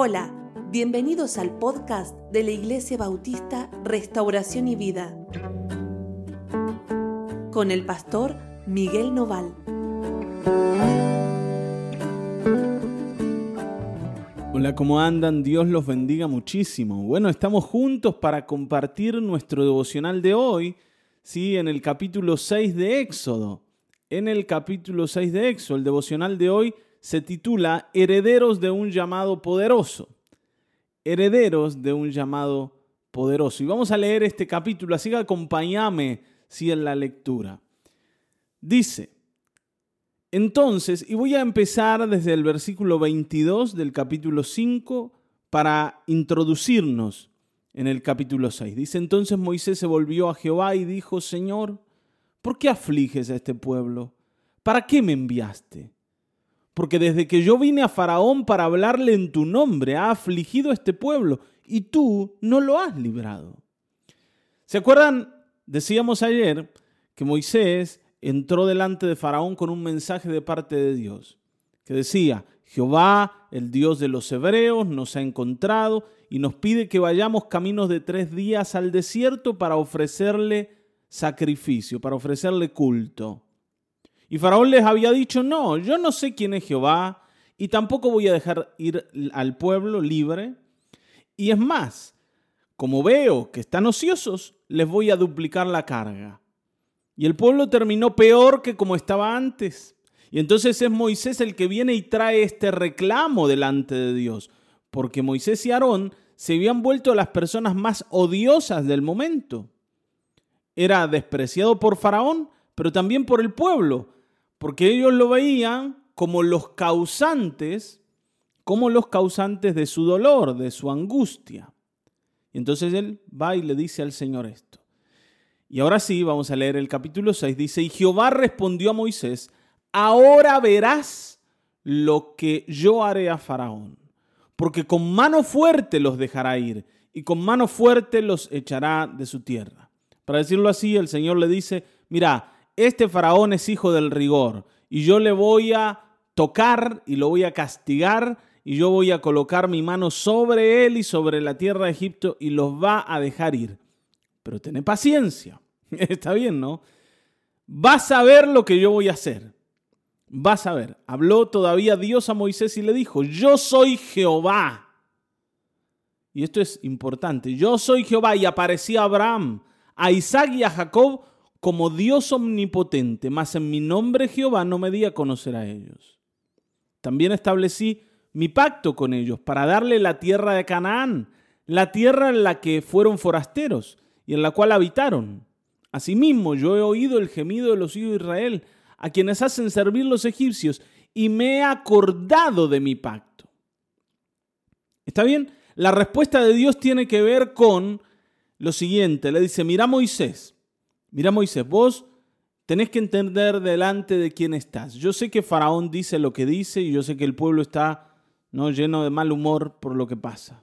Hola, bienvenidos al podcast de la Iglesia Bautista Restauración y Vida con el pastor Miguel Noval. Hola, ¿cómo andan? Dios los bendiga muchísimo. Bueno, estamos juntos para compartir nuestro devocional de hoy, ¿sí? En el capítulo 6 de Éxodo. En el capítulo 6 de Éxodo, el devocional de hoy se titula Herederos de un llamado poderoso. Herederos de un llamado poderoso. Y vamos a leer este capítulo, así que acompáñame si en la lectura. Dice, entonces, y voy a empezar desde el versículo 22 del capítulo 5 para introducirnos en el capítulo 6. Dice, entonces Moisés se volvió a Jehová y dijo, Señor, ¿por qué afliges a este pueblo? ¿Para qué me enviaste? Porque desde que yo vine a Faraón para hablarle en tu nombre, ha afligido este pueblo y tú no lo has librado. ¿Se acuerdan? Decíamos ayer que Moisés entró delante de Faraón con un mensaje de parte de Dios, que decía, Jehová, el Dios de los hebreos, nos ha encontrado y nos pide que vayamos caminos de tres días al desierto para ofrecerle sacrificio, para ofrecerle culto. Y Faraón les había dicho, no, yo no sé quién es Jehová y tampoco voy a dejar ir al pueblo libre. Y es más, como veo que están ociosos, les voy a duplicar la carga. Y el pueblo terminó peor que como estaba antes. Y entonces es Moisés el que viene y trae este reclamo delante de Dios, porque Moisés y Aarón se habían vuelto las personas más odiosas del momento. Era despreciado por Faraón, pero también por el pueblo, porque ellos lo veían como los causantes, como los causantes de su dolor, de su angustia. Y entonces él va y le dice al Señor esto. Y ahora sí, vamos a leer el capítulo 6. Dice, y Jehová respondió a Moisés, ahora verás lo que yo haré a Faraón, porque con mano fuerte los dejará ir y con mano fuerte los echará de su tierra. Para decirlo así, el Señor le dice, mira, este faraón es hijo del rigor y yo le voy a tocar y lo voy a castigar y yo voy a colocar mi mano sobre él y sobre la tierra de Egipto y los va a dejar ir. Pero ten paciencia. Está bien, ¿no? Vas a ver lo que yo voy a hacer. Vas a ver. Habló todavía Dios a Moisés y le dijo, yo soy Jehová. Y esto es importante. Yo soy Jehová y aparecí a Abraham, a Isaac y a Jacob como Dios omnipotente, mas en mi nombre Jehová no me di a conocer a ellos. También establecí mi pacto con ellos para darle la tierra de Canaán, la tierra en la que fueron forasteros y en la cual habitaron. Asimismo, yo he oído el gemido de los hijos de Israel, a quienes hacen servir los egipcios, y me he acordado de mi pacto. ¿Está bien? La respuesta de Dios tiene que ver con lo siguiente. Le dice, mira Moisés, Mira Moisés, vos tenés que entender delante de quién estás. Yo sé que Faraón dice lo que dice y yo sé que el pueblo está ¿no? lleno de mal humor por lo que pasa.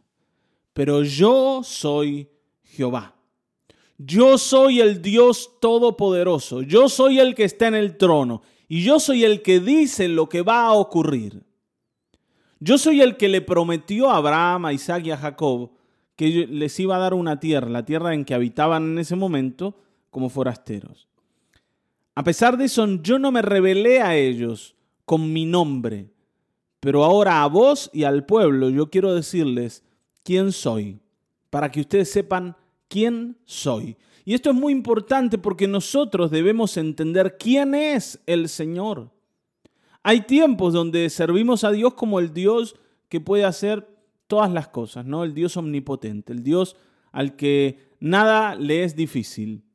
Pero yo soy Jehová. Yo soy el Dios todopoderoso. Yo soy el que está en el trono. Y yo soy el que dice lo que va a ocurrir. Yo soy el que le prometió a Abraham, a Isaac y a Jacob que les iba a dar una tierra, la tierra en que habitaban en ese momento, como forasteros. A pesar de eso, yo no me revelé a ellos con mi nombre, pero ahora a vos y al pueblo yo quiero decirles quién soy, para que ustedes sepan quién soy. Y esto es muy importante porque nosotros debemos entender quién es el Señor. Hay tiempos donde servimos a Dios como el Dios que puede hacer todas las cosas, ¿no? El Dios omnipotente, el Dios al que nada le es difícil.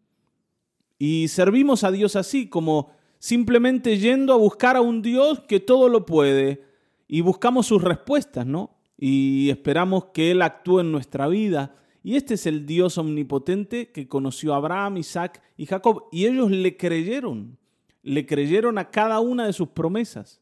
Y servimos a Dios así, como simplemente yendo a buscar a un Dios que todo lo puede y buscamos sus respuestas, ¿no? Y esperamos que Él actúe en nuestra vida. Y este es el Dios omnipotente que conoció a Abraham, Isaac y Jacob. Y ellos le creyeron, le creyeron a cada una de sus promesas.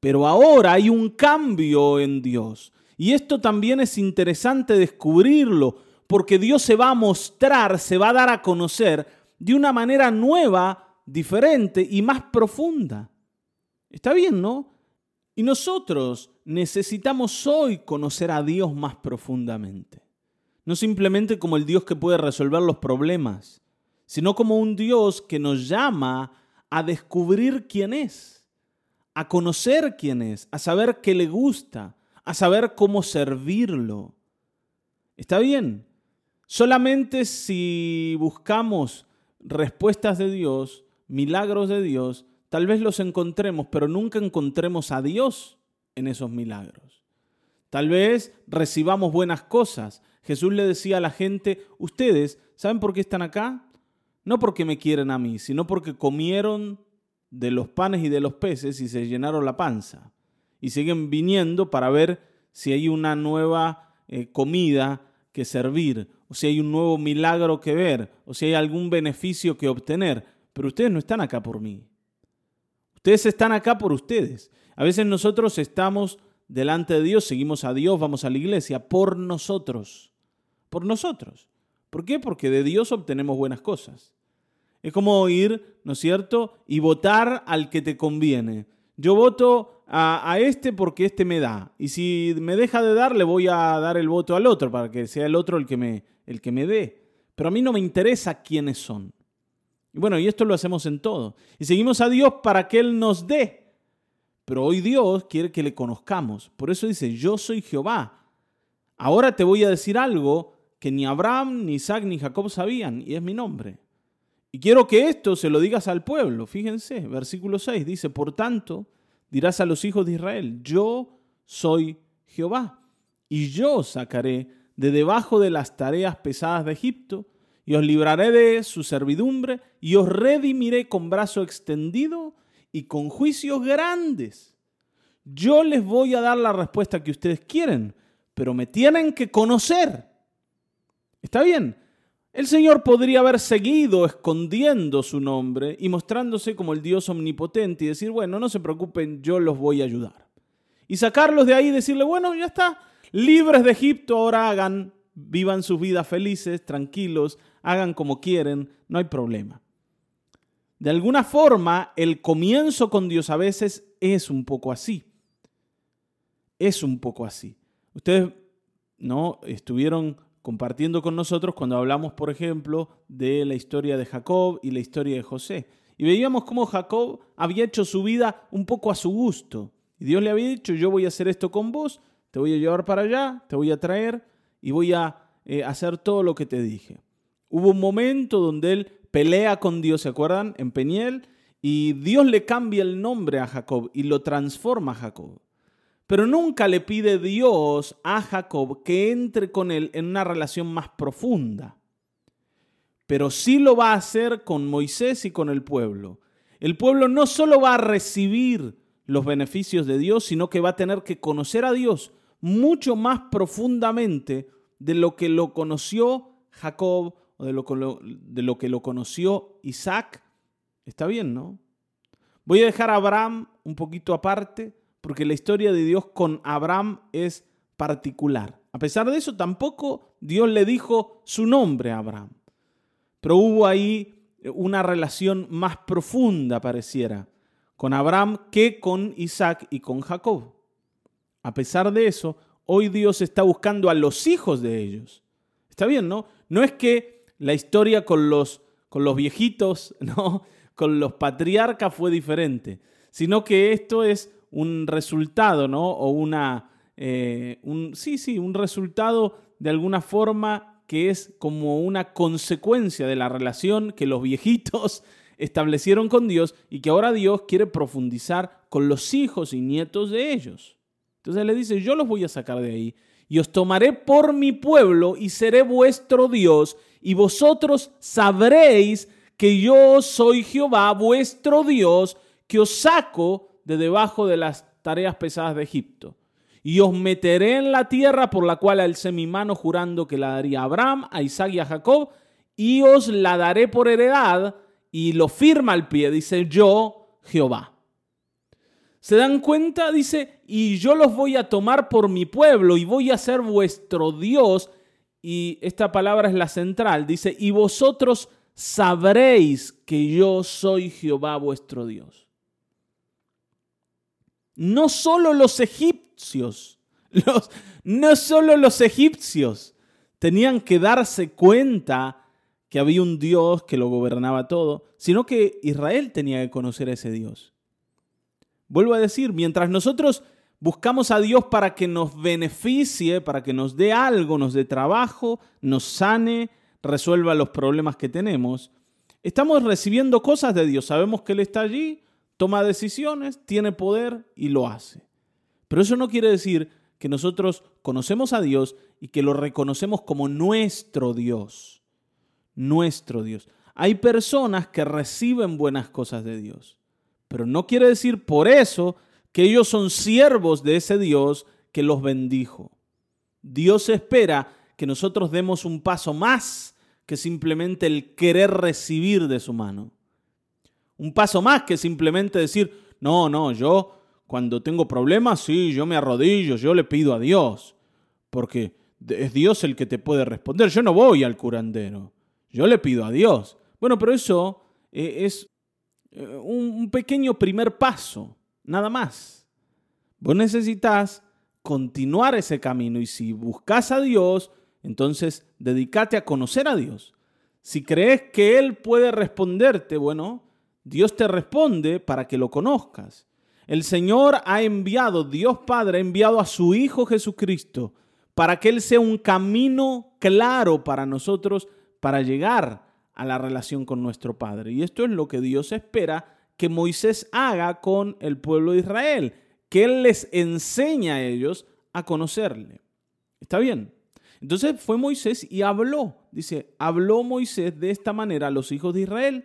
Pero ahora hay un cambio en Dios. Y esto también es interesante descubrirlo, porque Dios se va a mostrar, se va a dar a conocer de una manera nueva, diferente y más profunda. Está bien, ¿no? Y nosotros necesitamos hoy conocer a Dios más profundamente. No simplemente como el Dios que puede resolver los problemas, sino como un Dios que nos llama a descubrir quién es, a conocer quién es, a saber qué le gusta, a saber cómo servirlo. ¿Está bien? Solamente si buscamos respuestas de Dios, milagros de Dios, Tal vez los encontremos, pero nunca encontremos a Dios en esos milagros. Tal vez recibamos buenas cosas. Jesús le decía a la gente, ustedes, ¿saben por qué están acá? No porque me quieren a mí, sino porque comieron de los panes y de los peces y se llenaron la panza. Y siguen viniendo para ver si hay una nueva eh, comida que servir, o si hay un nuevo milagro que ver, o si hay algún beneficio que obtener. Pero ustedes no están acá por mí. Ustedes están acá por ustedes. A veces nosotros estamos delante de Dios, seguimos a Dios, vamos a la iglesia, por nosotros. Por nosotros. ¿Por qué? Porque de Dios obtenemos buenas cosas. Es como ir, ¿no es cierto?, y votar al que te conviene. Yo voto a, a, este porque este me da. Y si me deja de dar, le voy a dar el voto al otro para que sea el otro el que me, el que me dé. Pero a mí no me interesa quiénes son. Y bueno, y esto lo hacemos en todo. Y seguimos a Dios para que Él nos dé. Pero hoy Dios quiere que le conozcamos. Por eso dice, yo soy Jehová. Ahora te voy a decir algo que ni Abraham, ni Isaac, ni Jacob sabían, y es mi nombre. Y quiero que esto se lo digas al pueblo. Fíjense, versículo 6 dice, por tanto, dirás a los hijos de Israel, yo soy Jehová, y yo sacaré de debajo de las tareas pesadas de Egipto y os libraré de su servidumbre y os redimiré con brazo extendido y con juicios grandes. Yo les voy a dar la respuesta que ustedes quieren, pero me tienen que conocer. ¿Está bien? El Señor podría haber seguido escondiendo su nombre y mostrándose como el Dios omnipotente y decir, bueno, no se preocupen, yo los voy a ayudar. Y sacarlos de ahí y decirle, bueno, ya está, libres de Egipto, ahora hagan, vivan sus vidas felices, tranquilos, hagan como quieren, no hay problema. De alguna forma, el comienzo con Dios a veces es un poco así. Es un poco así. Ustedes no estuvieron compartiendo con nosotros cuando hablamos, por ejemplo, de la historia de Jacob y la historia de José. Y veíamos cómo Jacob había hecho su vida un poco a su gusto. Y Dios le había dicho, yo voy a hacer esto con vos, te voy a llevar para allá, te voy a traer y voy a eh, hacer todo lo que te dije. Hubo un momento donde él pelea con Dios, ¿se acuerdan? En Peniel, y Dios le cambia el nombre a Jacob y lo transforma a Jacob. Pero nunca le pide Dios a Jacob que entre con él en una relación más profunda. Pero sí lo va a hacer con Moisés y con el pueblo. El pueblo no solo va a recibir los beneficios de Dios, sino que va a tener que conocer a Dios mucho más profundamente de lo que lo conoció Jacob o de lo, de lo que lo conoció Isaac, está bien, ¿no? Voy a dejar a Abraham un poquito aparte, porque la historia de Dios con Abraham es particular. A pesar de eso, tampoco Dios le dijo su nombre a Abraham. Pero hubo ahí una relación más profunda, pareciera, con Abraham que con Isaac y con Jacob. A pesar de eso, hoy Dios está buscando a los hijos de ellos. Está bien, ¿no? No es que la historia con los, con los viejitos, ¿no? con los patriarcas fue diferente, sino que esto es un resultado, ¿no? O una, eh, sí, sí, un resultado de alguna forma que es como una consecuencia de la relación que los viejitos establecieron con Dios y que ahora Dios quiere profundizar con los hijos y nietos de ellos. Entonces le dice, yo los voy a sacar de ahí y os tomaré por mi pueblo y seré vuestro Dios y vosotros sabréis que yo soy Jehová, vuestro Dios, que os saco de debajo de las tareas pesadas de Egipto. Y os meteré en la tierra por la cual alcé mi mano jurando que la daría a Abraham, a Isaac y a Jacob, y os la daré por heredad, y lo firma al pie, dice yo, Jehová. ¿Se dan cuenta? Dice, y yo los voy a tomar por mi pueblo y voy a ser vuestro Dios y esta palabra es la central, dice, y vosotros sabréis que yo soy Jehová vuestro Dios. No solo los egipcios, los, no solo los egipcios tenían que darse cuenta que había un Dios que lo gobernaba todo, sino que Israel tenía que conocer a ese Dios. Vuelvo a decir, mientras nosotros buscamos a Dios para que nos beneficie, para que nos dé algo, nos dé trabajo, nos sane, resuelva los problemas que tenemos, estamos recibiendo cosas de Dios. Sabemos que Él está allí, toma decisiones, tiene poder y lo hace. Pero eso no quiere decir que nosotros conocemos a Dios y que lo reconocemos como nuestro Dios. Nuestro Dios. Hay personas que reciben buenas cosas de Dios, pero no quiere decir por eso que ellos son siervos de ese Dios que los bendijo. Dios espera que nosotros demos un paso más que simplemente el querer recibir de su mano. Un paso más que simplemente decir, no, no, yo cuando tengo problemas, sí, yo me arrodillo, yo le pido a Dios, porque es Dios el que te puede responder. Yo no voy al curandero, yo le pido a Dios. Bueno, pero eso eh, es eh, un pequeño primer paso, nada más. Vos necesitas continuar ese camino y si buscas a Dios, entonces dedícate a conocer a Dios. Si crees que Él puede responderte, bueno, Dios te responde para que lo conozcas. El Señor ha enviado, Dios Padre ha enviado a su Hijo Jesucristo para que Él sea un camino claro para nosotros para llegar a la relación con nuestro Padre. Y esto es lo que Dios espera que Moisés haga con el pueblo de Israel, que Él les enseña a ellos a conocerle. ¿Está bien? Entonces fue Moisés y habló, dice, habló Moisés de esta manera a los hijos de Israel,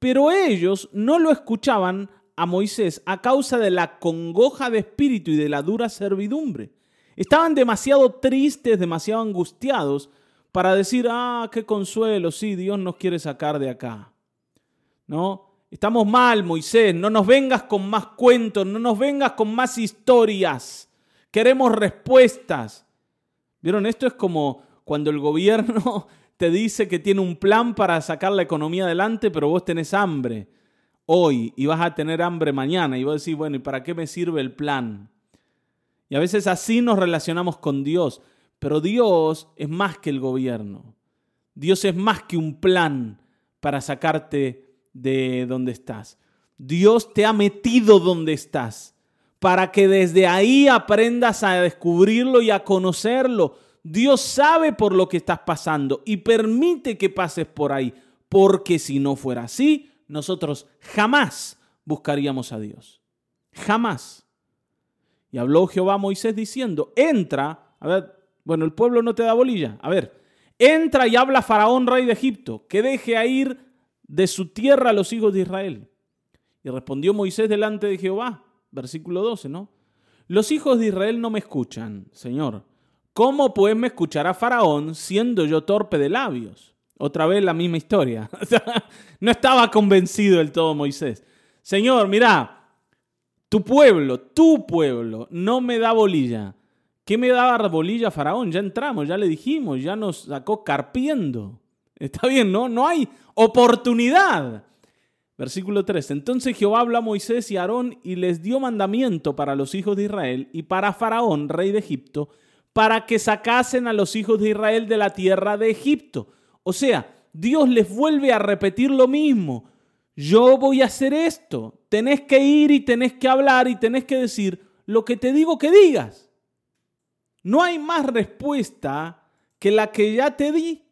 pero ellos no lo escuchaban a Moisés a causa de la congoja de espíritu y de la dura servidumbre. Estaban demasiado tristes, demasiado angustiados para decir, ah, qué consuelo, sí, Dios nos quiere sacar de acá. ¿No? Estamos mal, Moisés, no nos vengas con más cuentos, no nos vengas con más historias. Queremos respuestas. ¿Vieron? Esto es como cuando el gobierno te dice que tiene un plan para sacar la economía adelante, pero vos tenés hambre hoy y vas a tener hambre mañana y vas a decir, bueno, ¿y para qué me sirve el plan? Y a veces así nos relacionamos con Dios, pero Dios es más que el gobierno. Dios es más que un plan para sacarte de donde estás. Dios te ha metido donde estás para que desde ahí aprendas a descubrirlo y a conocerlo. Dios sabe por lo que estás pasando y permite que pases por ahí, porque si no fuera así, nosotros jamás buscaríamos a Dios. Jamás. Y habló Jehová a Moisés diciendo, entra, a ver, bueno, el pueblo no te da bolilla, a ver, entra y habla a Faraón, rey de Egipto, que deje a ir de su tierra a los hijos de Israel. Y respondió Moisés delante de Jehová, versículo 12, ¿no? Los hijos de Israel no me escuchan, Señor. ¿Cómo me escuchará Faraón siendo yo torpe de labios? Otra vez la misma historia. no estaba convencido del todo Moisés. Señor, mira, tu pueblo, tu pueblo, no me da bolilla. ¿Qué me daba bolilla Faraón? Ya entramos, ya le dijimos, ya nos sacó carpiendo. Está bien, ¿no? No hay oportunidad. Versículo 3. Entonces Jehová habló a Moisés y a Aarón y les dio mandamiento para los hijos de Israel y para Faraón, rey de Egipto, para que sacasen a los hijos de Israel de la tierra de Egipto o sea, Dios les vuelve a repetir lo mismo. Yo voy a hacer esto. Tenés que ir y tenés que hablar y tenés que decir lo que te digo que digas. No hay más respuesta que la que ya te di.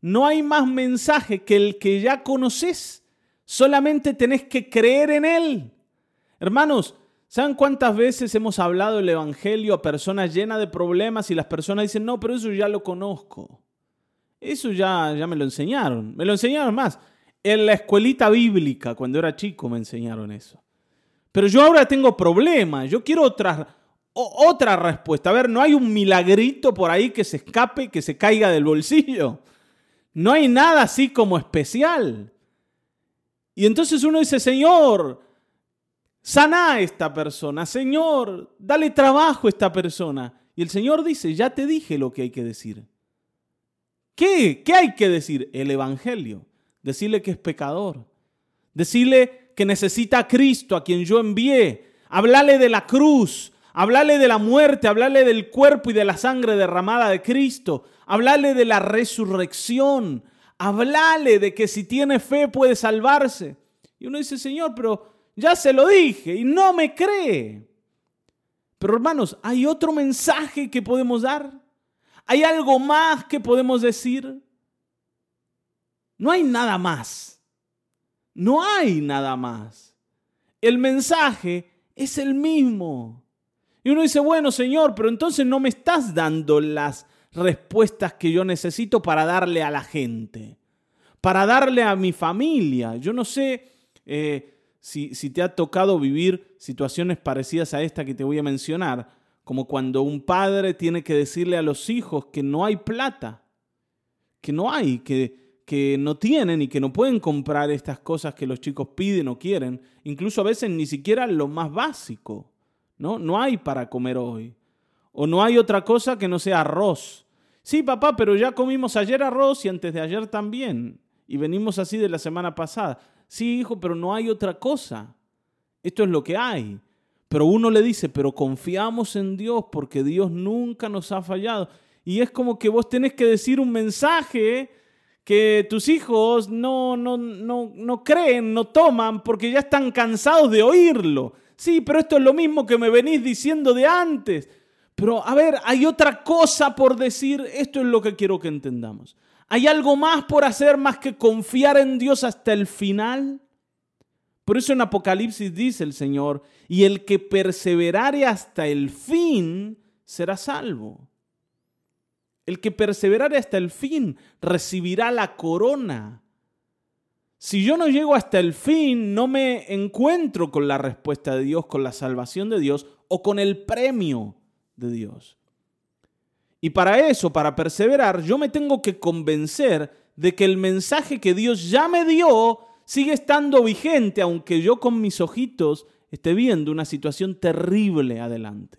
No hay más mensaje que el que ya conoces. Solamente tenés que creer en él. Hermanos, ¿saben cuántas veces hemos hablado el Evangelio a personas llenas de problemas y las personas dicen, no, pero eso ya lo conozco? Eso ya, ya me lo enseñaron. Me lo enseñaron más. En la escuelita bíblica, cuando era chico, me enseñaron eso. Pero yo ahora tengo problemas. Yo quiero otra, otra respuesta. A ver, no hay un milagrito por ahí que se escape, que se caiga del bolsillo. No hay nada así como especial. Y entonces uno dice, Señor, sana a esta persona. Señor, dale trabajo a esta persona. Y el Señor dice, ya te dije lo que hay que decir. ¿Qué? ¿Qué hay que decir? El Evangelio. Decirle que es pecador. Decirle que necesita a Cristo, a quien yo envié, Hablale de la cruz, hablale de la muerte, hablale del cuerpo y de la sangre derramada de Cristo, hablale de la resurrección, hablale de que si tiene fe puede salvarse. Y uno dice, Señor, pero ya se lo dije y no me cree. Pero hermanos, ¿hay otro mensaje que podemos dar? ¿Hay algo más que podemos decir? No hay nada más. No hay nada más. El mensaje es el mismo. Y uno dice, bueno, Señor, pero entonces no me estás dando las respuestas que yo necesito para darle a la gente, para darle a mi familia. Yo no sé eh, si, te ha tocado vivir situaciones parecidas a esta que te voy a mencionar, como cuando un padre tiene que decirle a los hijos que no hay plata, que no hay, que que no tienen y que no pueden comprar estas cosas que los chicos piden o quieren, incluso a veces ni siquiera lo más básico, ¿no? No hay para comer hoy. O no hay otra cosa que no sea arroz. Sí, papá, pero ya comimos ayer arroz y antes de ayer también. Y venimos así de la semana pasada. Sí, hijo, pero no hay otra cosa. Esto es lo que hay. Pero uno le dice, pero confiamos en Dios porque Dios nunca nos ha fallado. Y es como que vos tenés que decir un mensaje que tus hijos no, no, no, no creen, no toman, porque ya están cansados de oírlo. Sí, pero esto es lo mismo que me venís diciendo de antes. Pero a ver, hay otra cosa por decir, esto es lo que quiero que entendamos. ¿Hay algo más por hacer más que confiar en Dios hasta el final? Por eso en Apocalipsis dice el Señor, y el que perseverare hasta el fin será salvo. El que perseverare hasta el fin recibirá la corona. Si yo no llego hasta el fin, no me encuentro con la respuesta de Dios, con la salvación de Dios o con el premio de Dios. Y para eso, para perseverar, yo me tengo que convencer de que el mensaje que Dios ya me dio sigue estando vigente, aunque yo con mis ojitos esté viendo una situación terrible adelante.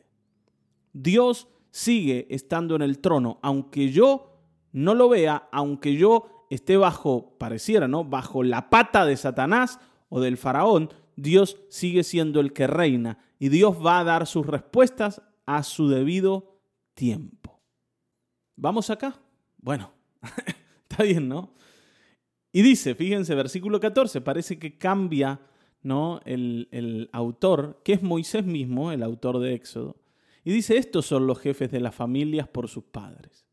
Dios sigue estando en el trono, aunque yo no lo vea, aunque yo esté bajo, pareciera, ¿no? Bajo la pata de Satanás o del faraón, Dios sigue siendo el que reina y Dios va a dar sus respuestas a su debido tiempo. ¿Vamos acá? Bueno, está bien, ¿no? Y dice, fíjense, versículo 14, parece que cambia, ¿no? El, el autor, que es Moisés mismo, el autor de Éxodo. Y dice, estos son los jefes de las familias por sus padres.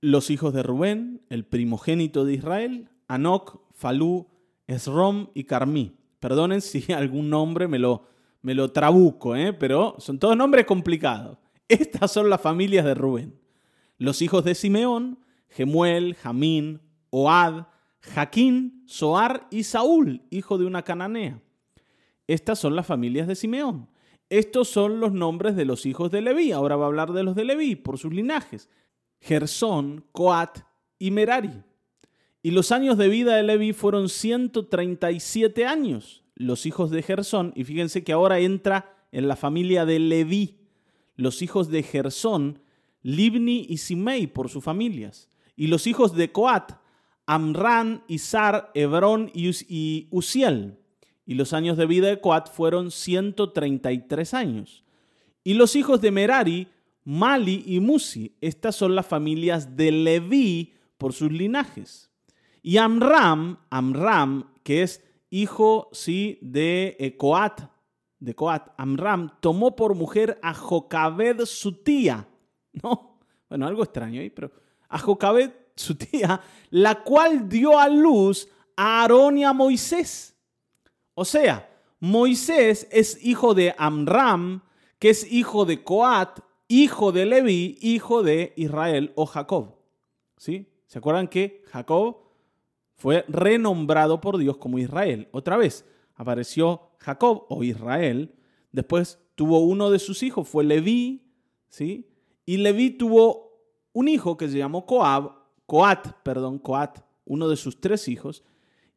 Los hijos de Rubén, el primogénito de Israel, Anoc, Falú, Esrom y Carmí. Perdonen si algún nombre me lo, me lo trabuco, ¿eh? pero son todos nombres complicados. Estas son las familias de Rubén. Los hijos de Simeón, Gemuel, Jamín, Oad, Jaquín, Soar y Saúl, hijo de una cananea. Estas son las familias de Simeón. Estos son los nombres de los hijos de Leví. Ahora va a hablar de los de Leví por sus linajes. Gersón, Coat y Merari. Y los años de vida de Leví fueron 137 años. Los hijos de Gersón, y fíjense que ahora entra en la familia de Leví. Los hijos de Gersón, Libni y Simei por sus familias. Y los hijos de Coat, Amran, Izar, Hebrón y Uziel y los años de vida de Coat fueron 133 años. Y los hijos de Merari, Mali y Musi, estas son las familias de Leví por sus linajes. Y Amram, Amram, que es hijo sí de eh, Coat, de Coat, Amram tomó por mujer a Jocabed su tía. No, bueno, algo extraño ahí, pero a su tía, la cual dio a luz a Aarón y a Moisés. O sea, Moisés es hijo de Amram, que es hijo de Coat, hijo de Leví, hijo de Israel o Jacob. ¿Sí? ¿Se acuerdan que Jacob fue renombrado por Dios como Israel? Otra vez, apareció Jacob o Israel, después tuvo uno de sus hijos, fue Leví, ¿sí? Y Leví tuvo un hijo que se llamó Coab, Coat, perdón, Coat, uno de sus tres hijos,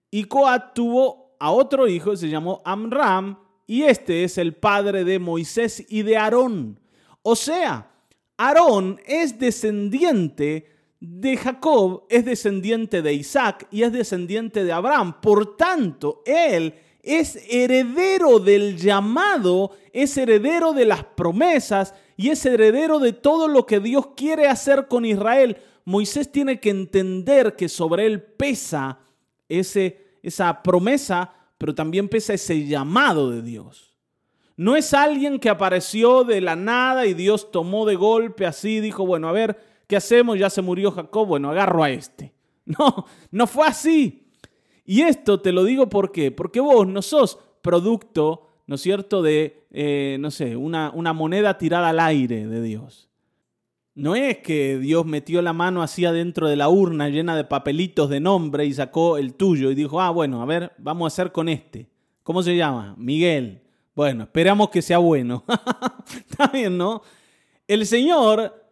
y Coat tuvo a otro hijo, se llamó Amram, y este es el padre de Moisés y de Aarón. O sea, Aarón es descendiente de Jacob, es descendiente de Isaac y es descendiente de Abraham. Por tanto, él es heredero del llamado, es heredero de las promesas y es heredero de todo lo que Dios quiere hacer con Israel. Moisés tiene que entender que sobre él pesa ese, esa promesa, pero también pesa ese llamado de Dios. No es alguien que apareció de la nada y Dios tomó de golpe así, dijo, bueno, a ver, ¿qué hacemos? Ya se murió Jacob, bueno, agarro a este. No, no fue así. Y esto te lo digo por qué, porque vos no sos producto, ¿no es cierto?, de, eh, no sé, una, una moneda tirada al aire de Dios. No es que Dios metió la mano así adentro de la urna llena de papelitos de nombre y sacó el tuyo y dijo, ah, bueno, a ver, vamos a hacer con este. ¿Cómo se llama? Miguel. Bueno, esperamos que sea bueno. Está bien, ¿no? El Señor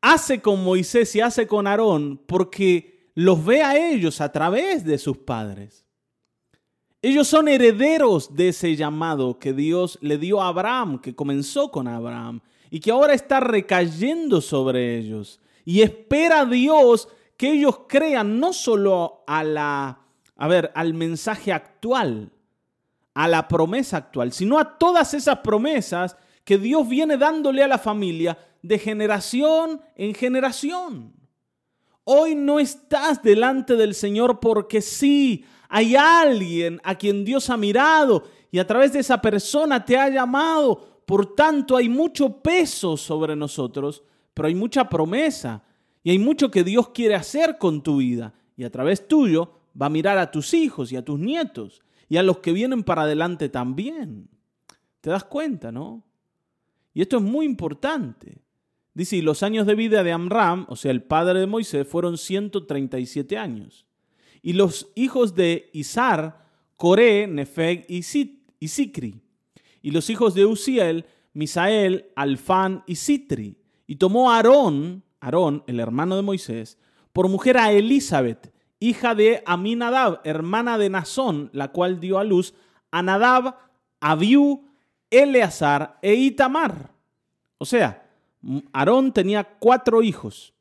hace con Moisés y hace con Aarón porque los ve a ellos a través de sus padres. Ellos son herederos de ese llamado que Dios le dio a Abraham, que comenzó con Abraham y que ahora está recayendo sobre ellos. Y espera a Dios que ellos crean no solo a la, a ver, al mensaje actual, a la promesa actual, sino a todas esas promesas que Dios viene dándole a la familia de generación en generación. Hoy no estás delante del Señor porque sí, hay alguien a quien Dios ha mirado y a través de esa persona te ha llamado por tanto, hay mucho peso sobre nosotros, pero hay mucha promesa y hay mucho que Dios quiere hacer con tu vida. Y a través tuyo va a mirar a tus hijos y a tus nietos y a los que vienen para adelante también. ¿Te das cuenta, no? Y esto es muy importante. Dice, los años de vida de Amram, o sea, el padre de Moisés, fueron 137 años. Y los hijos de Isar, Coré, Nefeg y Sicri y los hijos de Uziel, Misael, Alfán y Sitri. Y tomó Aarón, Aarón, el hermano de Moisés, por mujer a Elizabeth, hija de Aminadab, hermana de Nazón, la cual dio a luz a Nadab, Abiú, Eleazar e Itamar. O sea, Aarón tenía cuatro hijos.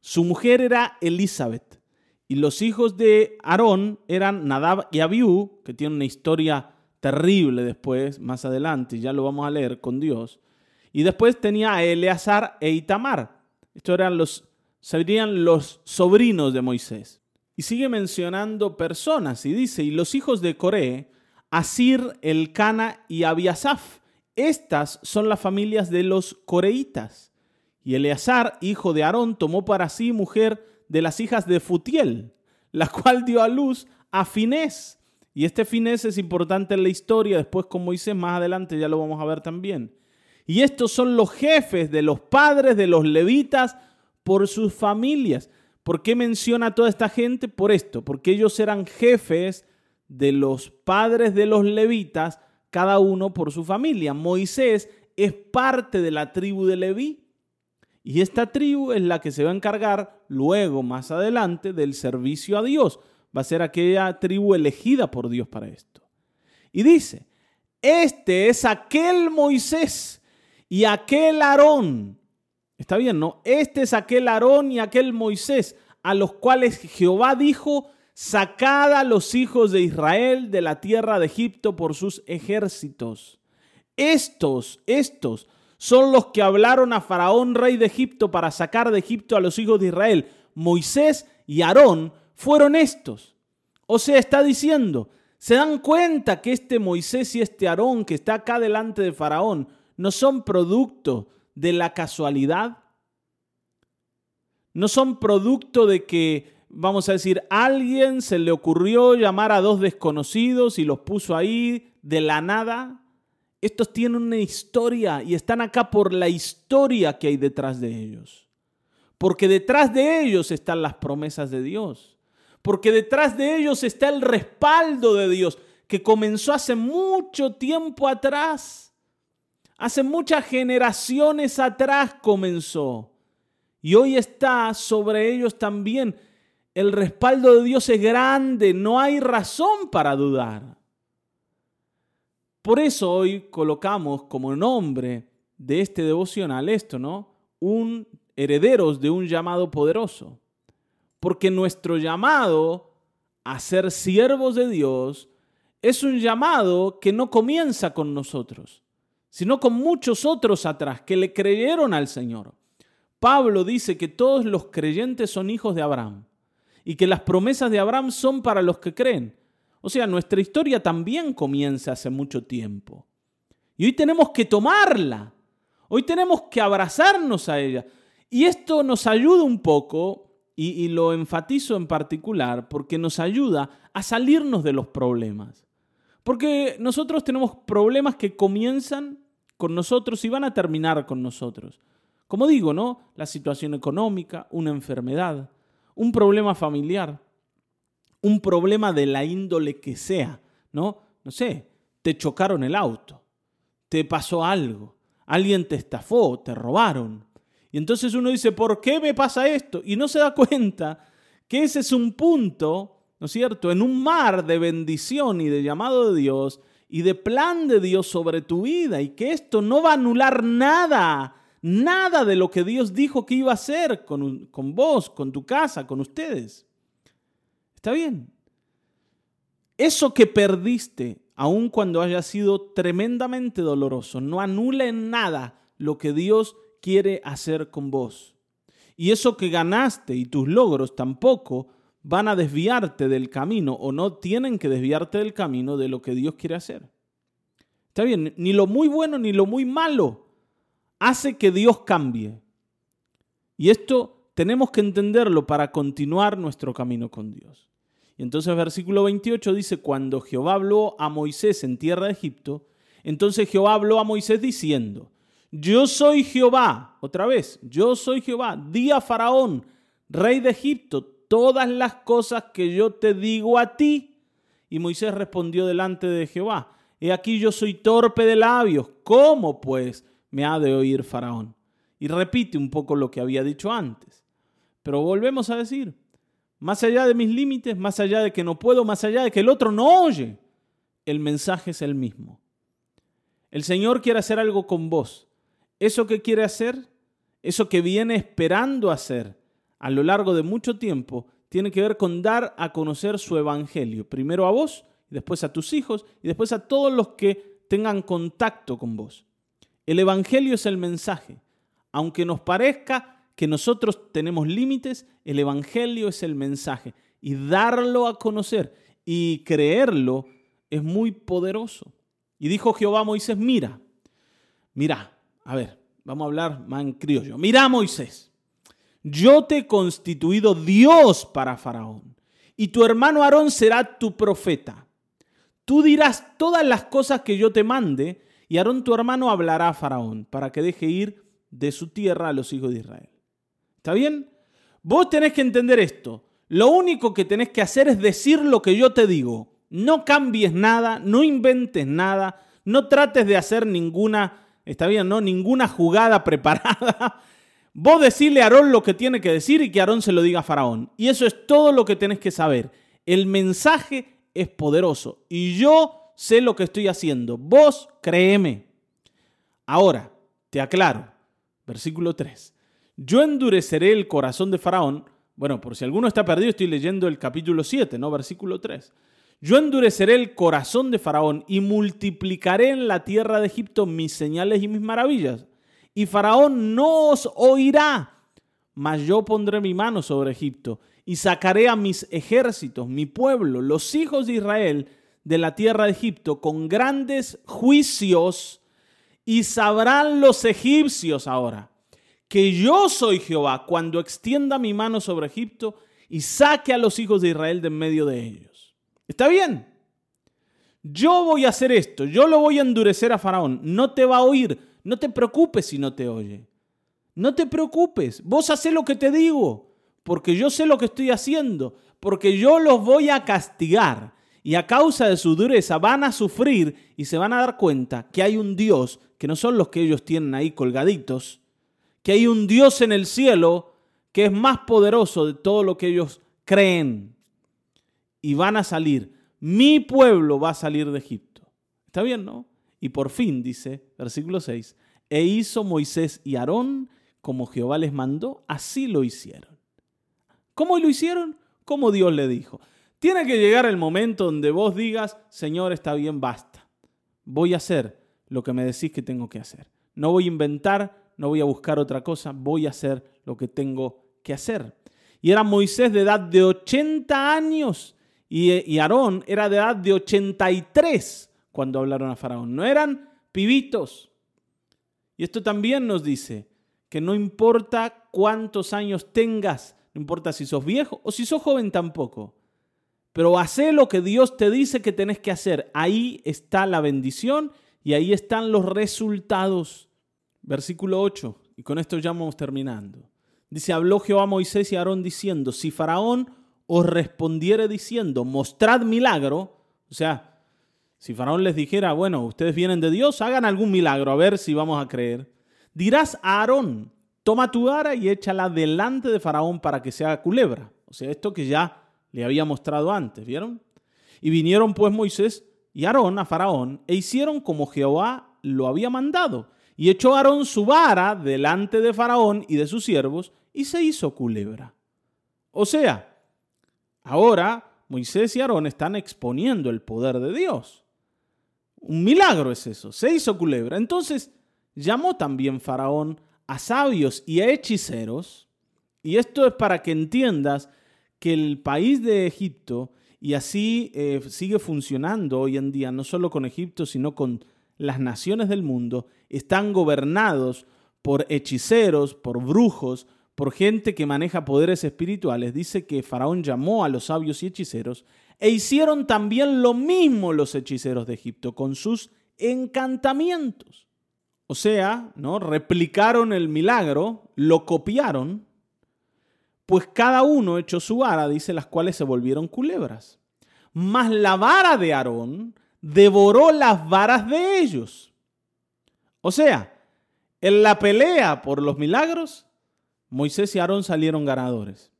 Su mujer era Elizabeth. Y los hijos de Aarón eran Nadab y Abiú, que tienen una historia terrible después, más adelante, ya lo vamos a leer con Dios. Y después tenía a Eleazar e Itamar. Estos eran los, serían los sobrinos de Moisés. Y sigue mencionando personas y dice, y los hijos de Coré, Asir, Elcana y Abiasaf. Estas son las familias de los coreitas. Y Eleazar, hijo de Aarón, tomó para sí mujer de las hijas de Futiel, la cual dio a luz a Finés, y este finés es importante en la historia, después con Moisés más adelante ya lo vamos a ver también. Y estos son los jefes de los padres de los levitas por sus familias. ¿Por qué menciona a toda esta gente? Por esto, porque ellos eran jefes de los padres de los levitas, cada uno por su familia. Moisés es parte de la tribu de Leví. Y esta tribu es la que se va a encargar luego, más adelante, del servicio a Dios va a ser aquella tribu elegida por Dios para esto. Y dice, este es aquel Moisés y aquel Aarón. Está bien, ¿no? Este es aquel Aarón y aquel Moisés a los cuales Jehová dijo, sacad a los hijos de Israel de la tierra de Egipto por sus ejércitos. Estos, estos son los que hablaron a Faraón, rey de Egipto, para sacar de Egipto a los hijos de Israel. Moisés y Aarón fueron estos. O sea, está diciendo, ¿se dan cuenta que este Moisés y este Aarón que está acá delante de Faraón no son producto de la casualidad? No son producto de que, vamos a decir, alguien se le ocurrió llamar a dos desconocidos y los puso ahí de la nada. Estos tienen una historia y están acá por la historia que hay detrás de ellos. Porque detrás de ellos están las promesas de Dios porque detrás de ellos está el respaldo de Dios que comenzó hace mucho tiempo atrás. Hace muchas generaciones atrás comenzó. Y hoy está sobre ellos también. El respaldo de Dios es grande, no hay razón para dudar. Por eso hoy colocamos como nombre de este devocional esto, ¿no? Un herederos de un llamado poderoso. Porque nuestro llamado a ser siervos de Dios es un llamado que no comienza con nosotros, sino con muchos otros atrás que le creyeron al Señor. Pablo dice que todos los creyentes son hijos de Abraham y que las promesas de Abraham son para los que creen. O sea, nuestra historia también comienza hace mucho tiempo. Y hoy tenemos que tomarla. Hoy tenemos que abrazarnos a ella. Y esto nos ayuda un poco, y, lo enfatizo en particular, porque nos ayuda a salirnos de los problemas. Porque nosotros tenemos problemas que comienzan con nosotros y van a terminar con nosotros. Como digo, ¿no? La situación económica, una enfermedad, un problema familiar, un problema de la índole que sea, ¿no? No sé, te chocaron el auto, te pasó algo, alguien te estafó, te robaron. Y entonces uno dice, ¿por qué me pasa esto? Y no se da cuenta que ese es un punto, ¿no es cierto?, en un mar de bendición y de llamado de Dios y de plan de Dios sobre tu vida y que esto no va a anular nada, nada de lo que Dios dijo que iba a hacer con, con vos, con tu casa, con ustedes. Está bien. Eso que perdiste, aun cuando haya sido tremendamente doloroso, no anula en nada lo que Dios quiere hacer con vos. Y eso que ganaste y tus logros tampoco van a desviarte del camino o no tienen que desviarte del camino de lo que Dios quiere hacer. Está bien, ni lo muy bueno ni lo muy malo hace que Dios cambie. Y esto tenemos que entenderlo para continuar nuestro camino con Dios. Y entonces versículo 28 dice, cuando Jehová habló a Moisés en tierra de Egipto, entonces Jehová habló a Moisés diciendo, yo soy Jehová, otra vez, yo soy Jehová, di a Faraón, rey de Egipto, todas las cosas que yo te digo a ti. Y Moisés respondió delante de Jehová, he aquí yo soy torpe de labios, ¿cómo pues me ha de oír Faraón? Y repite un poco lo que había dicho antes. Pero volvemos a decir, más allá de mis límites, más allá de que no puedo, más allá de que el otro no oye, el mensaje es el mismo. El Señor quiere hacer algo con vos. Eso que quiere hacer, eso que viene esperando hacer, a lo largo de mucho tiempo tiene que ver con dar a conocer su evangelio, primero a vos, después a tus hijos, y después a todos los que tengan contacto con vos. El evangelio es el mensaje. Aunque nos parezca que nosotros tenemos límites, el evangelio es el mensaje. Y darlo a conocer y creerlo es muy poderoso. Y dijo Jehová a Moisés, mira, mira, a ver, vamos a hablar más en criollo. Mira Moisés, yo te he constituido Dios para Faraón, y tu hermano Aarón será tu profeta. Tú dirás todas las cosas que yo te mande, y Aarón tu hermano hablará a Faraón, para que deje ir de su tierra a los hijos de Israel. ¿Está bien? Vos tenés que entender esto. Lo único que tenés que hacer es decir lo que yo te digo. No cambies nada, no inventes nada, no trates de hacer ninguna, está bien, ¿no? Ninguna jugada preparada Vos decirle a Aarón lo que tiene que decir y que Aarón se lo diga a Faraón. Y eso es todo lo que tenés que saber. El mensaje es poderoso y yo sé lo que estoy haciendo. Vos créeme. Ahora, te aclaro, versículo 3. Yo endureceré el corazón de Faraón. Bueno, por si alguno está perdido, estoy leyendo el capítulo 7, ¿no? Versículo 3. Yo endureceré el corazón de Faraón y multiplicaré en la tierra de Egipto mis señales y mis maravillas y Faraón no os oirá, mas yo pondré mi mano sobre Egipto y sacaré a mis ejércitos, mi pueblo, los hijos de Israel, de la tierra de Egipto con grandes juicios y sabrán los egipcios ahora que yo soy Jehová cuando extienda mi mano sobre Egipto y saque a los hijos de Israel de en medio de ellos. ¿Está bien? Yo voy a hacer esto, yo lo voy a endurecer a Faraón, no te va a oír, no te preocupes si no te oye. No te preocupes. Vos haces lo que te digo, porque yo sé lo que estoy haciendo, porque yo los voy a castigar. Y a causa de su dureza van a sufrir y se van a dar cuenta que hay un Dios, que no son los que ellos tienen ahí colgaditos, que hay un Dios en el cielo que es más poderoso de todo lo que ellos creen. Y van a salir. Mi pueblo va a salir de Egipto. ¿Está bien, no? Y por fin, dice, versículo 6, e hizo Moisés y Aarón como Jehová les mandó, así lo hicieron. ¿Cómo lo hicieron? Como Dios le dijo. Tiene que llegar el momento donde vos digas, Señor, está bien, basta. Voy a hacer lo que me decís que tengo que hacer. No voy a inventar, no voy a buscar otra cosa, voy a hacer lo que tengo que hacer. Y era Moisés de edad de 80 años y, Aarón era de edad de 83 cuando hablaron a Faraón. No eran pibitos. Y esto también nos dice que no importa cuántos años tengas, no importa si sos viejo o si sos joven tampoco. Pero hace lo que Dios te dice que tenés que hacer. Ahí está la bendición y ahí están los resultados. Versículo 8. Y con esto ya vamos terminando. Dice, habló Jehová a Moisés y Aarón diciendo, si Faraón os respondiere diciendo, mostrad milagro, o sea, si Faraón les dijera, bueno, ustedes vienen de Dios, hagan algún milagro, a ver si vamos a creer. Dirás a Aarón, toma tu vara y échala delante de Faraón para que sea culebra. O sea, esto que ya le había mostrado antes, ¿vieron? Y vinieron pues Moisés y Aarón a Faraón e hicieron como Jehová lo había mandado. Y echó Aarón su vara delante de Faraón y de sus siervos y se hizo culebra. O sea, ahora Moisés y Aarón están exponiendo el poder de Dios. Un milagro es eso, se hizo culebra. Entonces llamó también Faraón a sabios y a hechiceros, y esto es para que entiendas que el país de Egipto, y así eh, sigue funcionando hoy en día, no solo con Egipto, sino con las naciones del mundo, están gobernados por hechiceros, por brujos, por gente que maneja poderes espirituales. Dice que Faraón llamó a los sabios y hechiceros e hicieron también lo mismo los hechiceros de Egipto con sus encantamientos. O sea, ¿no? replicaron el milagro, lo copiaron pues cada uno echó su vara, dice, las cuales se volvieron culebras. Mas la vara de Aarón devoró las varas de ellos. O sea, en la pelea por los milagros, Moisés y Aarón salieron ganadores.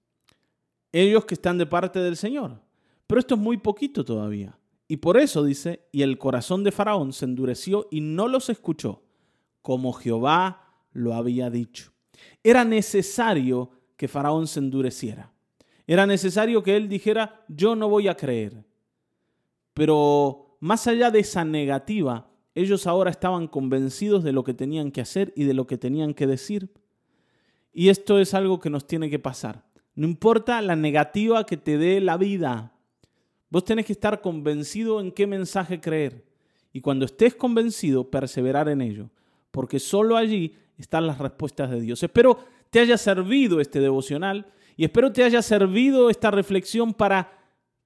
Ellos que están de parte del Señor. Pero esto es muy poquito todavía. Y por eso dice, y el corazón de Faraón se endureció y no los escuchó, como Jehová lo había dicho. Era necesario que Faraón se endureciera. Era necesario que él dijera, yo no voy a creer. Pero más allá de esa negativa, ellos ahora estaban convencidos de lo que tenían que hacer y de lo que tenían que decir. Y esto es algo que nos tiene que pasar. No importa la negativa que te dé la vida, vos tenés que estar convencido en qué mensaje creer. Y cuando estés convencido, perseverar en ello, porque solo allí están las respuestas de Dios. Espero te haya servido este devocional y espero te haya servido esta reflexión para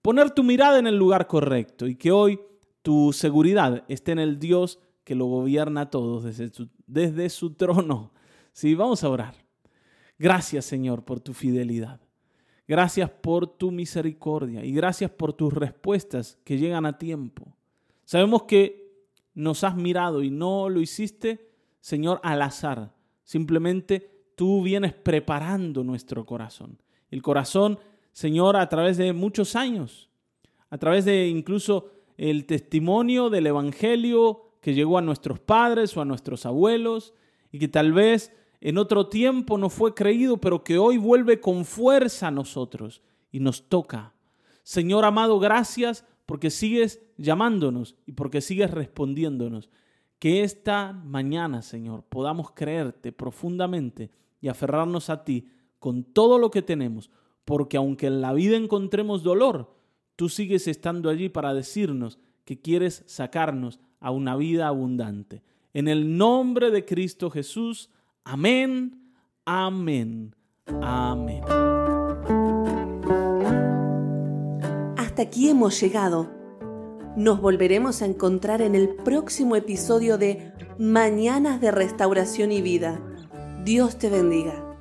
poner tu mirada en el lugar correcto y que hoy tu seguridad esté en el Dios que lo gobierna a todos desde su, trono. Sí, vamos a orar. Gracias Señor por tu fidelidad. Gracias por tu misericordia y gracias por tus respuestas que llegan a tiempo. Sabemos que nos has mirado y no lo hiciste, Señor, al azar. Simplemente tú vienes preparando nuestro corazón. El corazón, Señor, a través de muchos años, a través de incluso el testimonio del Evangelio que llegó a nuestros padres o a nuestros abuelos y que tal vez en otro tiempo no fue creído, pero que hoy vuelve con fuerza a nosotros y nos toca. Señor amado, gracias porque sigues llamándonos y porque sigues respondiéndonos. Que esta mañana, Señor, podamos creerte profundamente y aferrarnos a ti con todo lo que tenemos, porque aunque en la vida encontremos dolor, tú sigues estando allí para decirnos que quieres sacarnos a una vida abundante. En el nombre de Cristo Jesús, amén, amén, amén. Hasta aquí hemos llegado. Nos volveremos a encontrar en el próximo episodio de Mañanas de Restauración y Vida Dios te bendiga.